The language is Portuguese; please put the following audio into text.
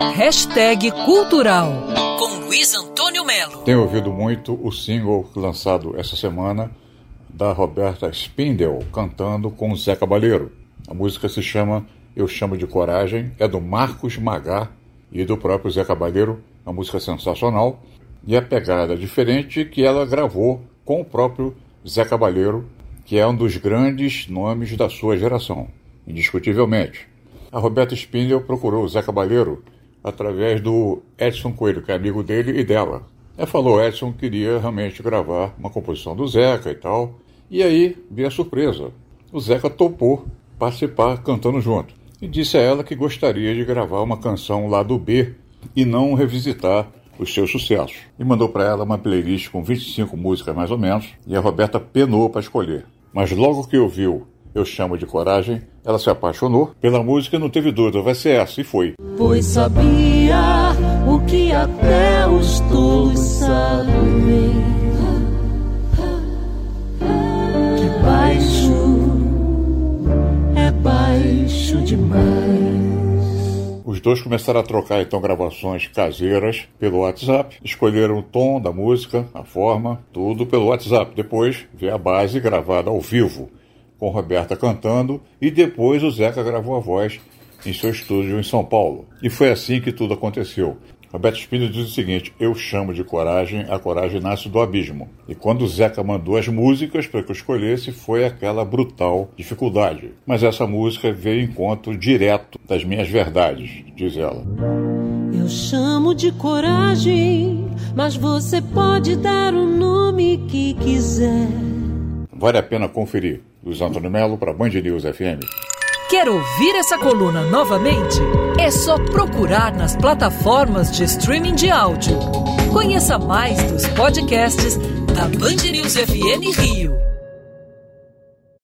Hashtag Cultural com Luiz Antônio Melo. Tenho ouvido muito o single lançado essa semana da Roberta Spindel cantando com Zé Cabaleiro. A música se chama Eu Chamo de Coragem, é do Marcos Magá e do próprio Zé Cabaleiro. Uma música sensacional e a pegada diferente que ela gravou com o próprio Zé Cabaleiro, que é um dos grandes nomes da sua geração, indiscutivelmente. A Roberta Spindel procurou o Zé Cabaleiro através do Edson Coelho, que é amigo dele e dela. Ela falou, Edson queria realmente gravar uma composição do Zeca e tal. E aí veio a surpresa. O Zeca topou participar cantando junto. E disse a ela que gostaria de gravar uma canção lá do B e não revisitar os seus sucessos. E mandou para ela uma playlist com 25 músicas mais ou menos, e a Roberta penou para escolher. Mas logo que ouviu Eu Chamo de Coragem, ela se apaixonou pela música e não teve dúvida, vai ser essa, e foi. Pois sabia o que até os tolos sabem. Que baixo é baixo demais. Os dois começaram a trocar então gravações caseiras pelo WhatsApp, escolheram o tom da música, a forma, tudo pelo WhatsApp. Depois veio a base gravada ao vivo, com Roberta cantando, e depois o Zeca gravou a voz em seu estúdio em São Paulo. E foi assim que tudo aconteceu. Roberto Espírito diz o seguinte: Eu chamo de coragem, a coragem nasce do abismo. E quando o Zeca mandou as músicas para que eu escolhesse, foi aquela brutal dificuldade. Mas essa música veio em encontro direto das minhas verdades, diz ela. Eu chamo de coragem, mas você pode dar o nome que quiser. Vale a pena conferir. Luiz Antônio Melo para Band News FM. Quer ouvir essa coluna novamente? É só procurar nas plataformas de streaming de áudio. Conheça mais dos podcasts da Band News FM Rio.